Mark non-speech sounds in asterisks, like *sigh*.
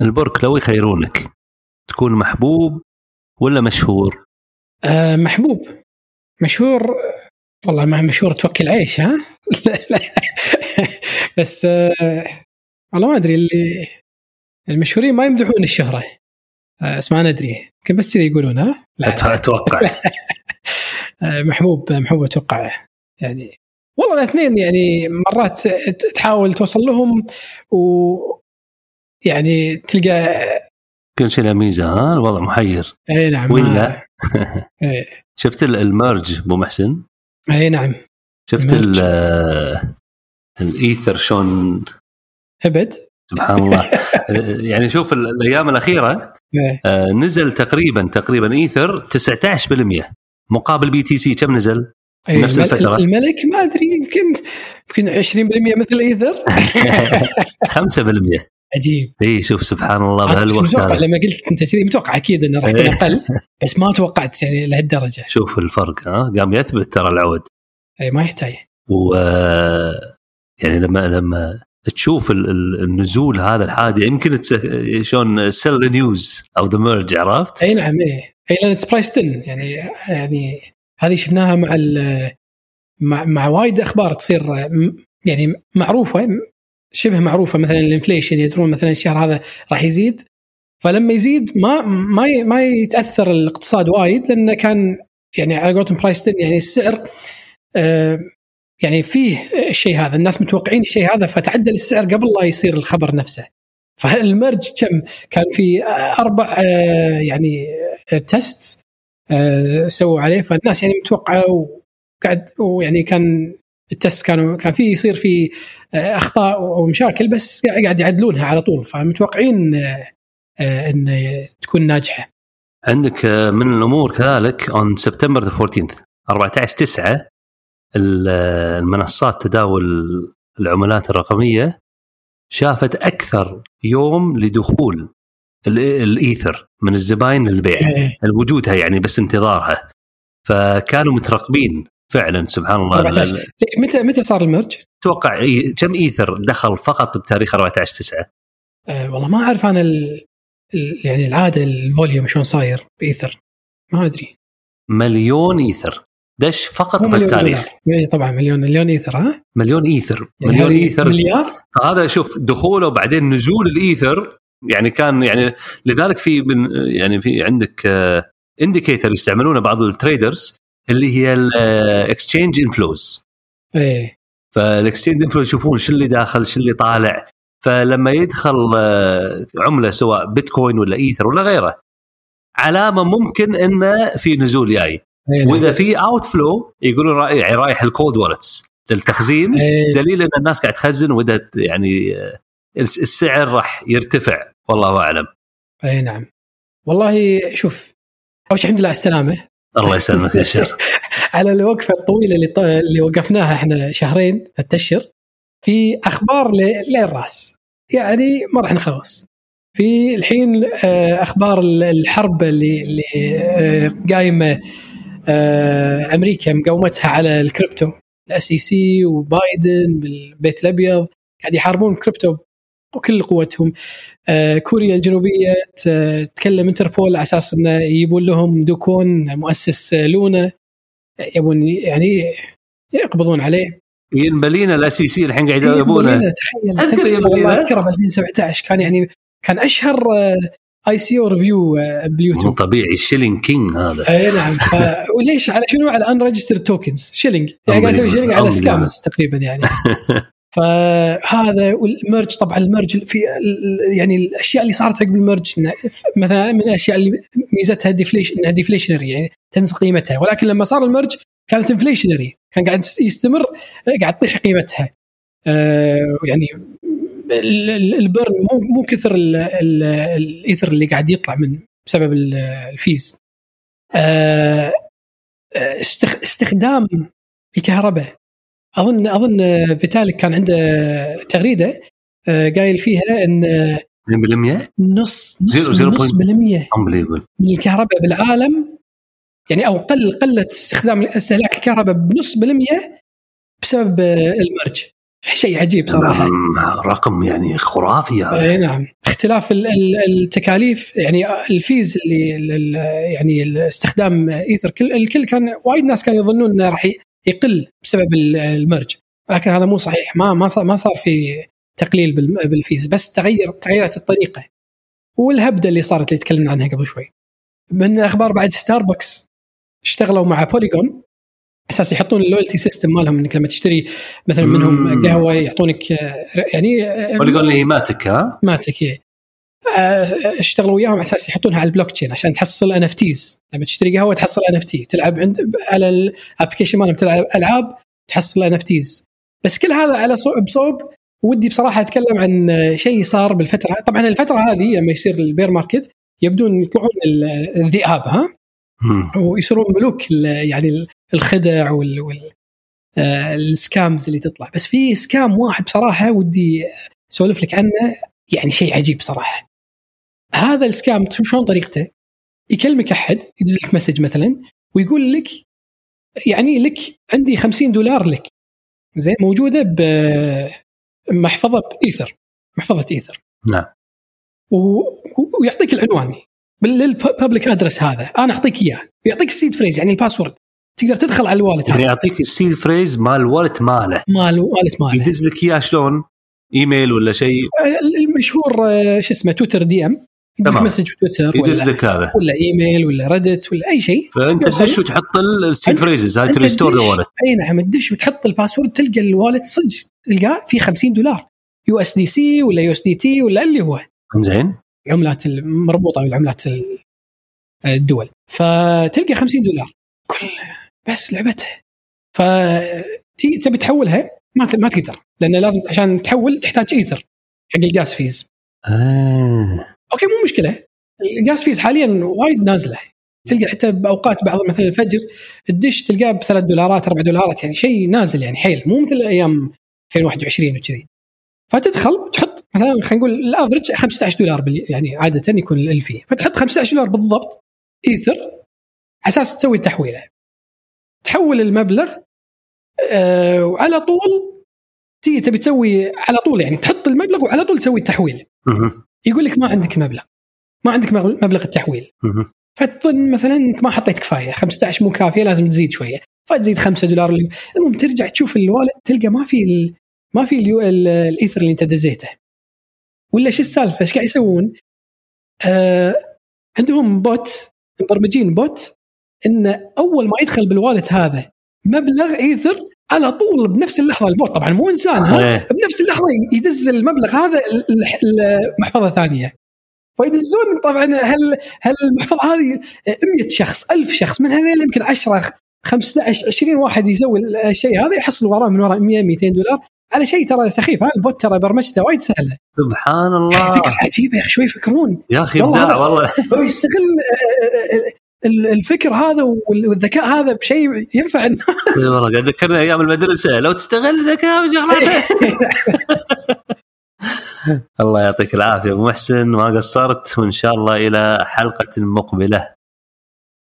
البرك لو يخيرونك. تكون محبوب ولا مشهور؟ آه محبوب. مشهور والله ما مشهور توكل عيش ها؟ *laughs* لا لا. بس آه والله ما أدري اللي المشهورين ما يمدحون الشهرة. آه بس ما ندري. يمكن بس كذا يقولون ها؟ لا. أتوقع. *laughs* آه، محبوب محبوب أتوقع. يعني والله الاثنين يعني مرات تحاول توصل لهم و يعني تلقى كل شيء له ميزة ها؟ الوضع محير. إي نعم. ولا *laughs* إي. شفت ال- merge أبو محسن؟ إي نعم. شفت آه، الايثر شلون ابد سبحان الله. *laughs* يعني شوف ال- الأيام الأخيرة. آه، نزل تقريبا تقريبا إيثر 19% مقابل BTC كم نزل؟ نفس الفترة. الملك ما أدري يمكن يمكن 20% مثل إيثر. *laughs* 5% عجيب. إي شوف سبحان الله بهالوقت متوقع لما قلت أنت كذي متوقع أكيد انه راح يكون. أقل بس ما توقعت يعني لهالدرجة. شوف الفرق ها؟ قام يثبت ترى العود. إي ما يحتاج. و يعني لما لما تشوف ال- ال- النزول هذا الحادي يمكن شلون sell the news أو the merge عرفت؟ إي نعم إي. إي لأن it's priced يعني يعني هذه شفناها مع مع, مع وايد أخبار تصير يعني معروفة شبه معروفة مثلا ال inflation يدرون مثلا الشهر هذا راح يزيد. فلما يزيد ما ما ما يتأثر الاقتصاد وايد لأنه كان يعني على قولتهم priced يعني السعر آه، يعني فيه الشيء هذا. الناس متوقعين الشيء هذا فتعدل السعر قبل لا يصير الخبر نفسه. فال merge كم؟ كان في أربع آه، يعني test سووا عليه. فالناس يعني متوقعة وقاعد ويعني كان ال test كانوا كان في يصير في آه، أخطاء ومشاكل بس قاعد يعدلونها على طول فمتوقعين آه، آه، إن تكون ناجحة. عندك من الأمور كذلك on September the 14 14 9 المنصات تداول العملات الرقمية شافت أكثر يوم لدخول ال- الإيثر من الزباين للبيع. إيه، وجودها يعني بس انتظارها. فكانوا مترقبين. فعلا سبحان الله. 14. ليش متى متى صار ال merge؟ أتوقع إي- كم إيثر دخل فقط بتاريخ 14 9 آه والله ما أعرف أنا ال ال يعني العادة ال volume شلون صاير بإيثر. ما أدري. مليون إيثر. دش فقط مليون بالتاريخ؟ دولار. إيه طبعا مليون مليون إيثر ها؟ مليون إيثر. يعني مليون إيثر. مليار؟ فهذا شوف دخوله وبعدين نزول الإيثر يعني كان يعني لذلك في من يعني في عندك indicator يستعملونه بعض ال traders اللي هي ال exchange inflows إيه. فال exchange inflows يشوفون شو اللي داخل شو اللي طالع. فلما يدخل آه، عملة سواء بيتكوين ولا إيثر ولا غيره علامة ممكن انه في نزول جاي. إيه. وإذا في outflow يقولون رايح رايح ال cold wallets للتخزين. إيه. دليل إن الناس قاعد تخزن وإذا يعني آه، الس- السعر راح يرتفع. والله أعلم. اي نعم. والله شوف أول شيء الحمد لله على السلامة. الله يسلمك يا شيخ. *laughs* على الوقفة الطويلة اللي ط... اللي وقفناها إحنا شهرين اشهر في أخبار ل... للرأس. يعني ما راح نخلص. في الحين آه، أخبار ال- الحرب اللي اللي آه، قايمة آه، أمريكا مقومتها على ال crypto. ال SEC وبايدن بالبيت الأبيض قاعد يحاربون الكريبتو بكل قوتهم. آه، كوريا الجنوبية تكلم الإنتربول على أساس إنه يجيبون لهم Do Kwon مؤسس آه، لونا يبون يعني يقبضون عليه. ينبلينا الاسي سي الحين قاعد يبونه أذكره ب 2017 كان يعني كان أشهر آي سي أو ريفيو مو باليوتيوب طبيعي شيلينج كينج هذا. أي نعم ف... *laughs* وليش؟ على شنو؟ على ان ريجسترد توكنز شيلينج. يعني قاعد يسوي شيلينج على. سكامز تقريبا يعني. *laughs* فهذا والمرج طبعا المرج في يعني الأشياء اللي صارت عقب المرج مثلا من الأشياء اللي ميزتها ديفليشن إنها ديفليشنري يعني تنزل قيمتها. ولكن لما صار المرج كانت inflationary كان قاعد يستمر قاعد تطيح قيمتها. آه يعني ال- ال- ال burn مو مو كثر ال- ال- الإيثر اللي قاعد يطلع من بسبب ال- ال fees آه، استخ- استخدام الكهرباء أظن أظن فيتاليك كان عنده تغريدة آه، قايل فيها إن 2% نص نص نص point. بالمية من الكهرباء بالعالم يعني أو قل قلت استخدام استهلاك الكهرباء بنص بالمية بسبب آه، ال merge. شيء عجيب صراحة. نعم، رقم يعني خرافي هذا. إي نعم. اختلاف ال- ال- التكاليف يعني ال fees اللي ال- ال- يعني استخدام إيثر كل الكل كان وايد ناس كانوا يظنون إنه راح يقل بسبب ال- ال merge. لكن هذا مو صحيح. ما ما صار ما صار في تقليل بال fees. بس تغير تغيرت الطريقة. والهبدة اللي صارت اللي تكلمنا عنها قبل شوي. من أخبار بعد ستاربكس اشتغلوا مع Polygon أساس يحطون ال loyalty system مالهم إنك لما تشتري مثلا منهم. قهوة يعطونك آه، يعني آه، ولي قال لي Matic ها؟ Matic إيه. اشتغلوا وياهم على أساس يحطونها على البلوك تشين عشان تحصل NFTs لما تشتري قهوة تحصل NFT تلعب عند على ال application مالهم تلعب ألعاب تحصل NFTs بس كل هذا على صوب بصوب. ودي بصراحة أتكلم عن شيء صار بالفترة طبعا الفترة هذه لما يصير ال bear market يبدون يطلعون ال- الذئاب ها. ويصيرون ملوك يعني الخدع وال, وال آه، ال scams اللي تطلع. بس في scam واحد بصراحة ودي أسولف لك عنه يعني شيء عجيب صراحة هذا ال scam شلون طريقته؟ يكلمك أحد يدز لك message مثلا ويقول لك يعني لك عندي 50 دولار لك. زين موجودة بمحفظه بايثر محفظة إيثر. نعم. و- ويعطيك العنوان. بال public address هذا. أنا أعطيك إياه. ويعطيك ال seed phrase يعني ال password تقدر تدخل على ال wallet يعني يعطيك ال seed phrase مال ال wallet ماله. مال wallet ماله. يدز لك إياه شلون؟ إيميل ولا شيء؟ المشهور آه، شو اسمه Twitter DM. يدز. مسج في تويتر يدز ولا, لك هذا. ولا إيميل ولا ردت ولا أي شيء. فأنت. تدش وتحط السيد فريزز هاي تريستور ذا تدش- والت أي نعم تدش وتحط الباسورد تلقى الوالد صدق تلقاه فيه 50 دولار. يو إس دي سي ولا يو إس دي تي ولا اللي هو. زين العملات المربوطه بالعملات ال- الدول. فتلقى 50 دولار. كل بس لعبته. ف تبي تحولها؟ ما ما تقدر. لأن لازم عشان تحول تحتاج ايثر حق ال gas fees. آه. okay مو مشكلة. ال gas fees حاليا وايد نازلة. تلقى حتى بأوقات بعض مثلا الفجر الدش تلقاه بثلاث دولارات أربع دولارات يعني شيء نازل يعني حيل. مو مثل أيام 2021 وكذي. فتدخل وتحط مثلا خلينا نقول ال average 15 دولار يعني عادة يكون ال fee فتحط 15 دولار بالضبط إيثر على أساس تسوي التحويله تحول المبلغ آه وعلى طول تيجي تبي تسوي على طول يعني تحط المبلغ وعلى طول تسوي التحويل. يقول لك ما عندك مبلغ. ما عندك مبلغ التحويل. فتظن مثلا إنك ما حطيت كفاية 15 مو كافية لازم تزيد شوية. فتزيد 5 دولار اللي المهم ترجع تشوف ال wallet تلقى ما في ال... ما في اليو... ال- الإيثر اللي أنت دزيته. ولا شو السالفة؟ إيش قاعد يسوون؟ آه عندهم bot مبرمجين bot انه أول ما يدخل بال wallet هذا مبلغ إيثر على طول بنفس اللحظة ال bot طبعا مو إنسان ها؟ إيه. بنفس اللحظة يدز المبلغ هذا ل- ل- لمحفظه ثانية. فيدزون طبعا هل هل المحفظه هذه 100 شخص 1000 شخص من هذول يمكن 10 15 20 واحد يسوي الشيء هذا يحصل وراه من وراء 100 200 دولار على شيء ترى سخيف ها؟ ال bot ترى برمجته وايد سهلة. سبحان الله. فكرة عجيبة يا أخي شوي يفكرون؟ يا أخي والله ابداع والله. هو يستغل آه، آه، آه، الفكر هذا والذكاء هذا بشيء ينفع الناس. إي والله قاعد ذكرني أيام المدرسة لو تستغل الذكاء *laughs* *laughs* الله يعطيك العافية أبو محسن ما قصرت وإن شاء الله إلى حلقة مقبلة.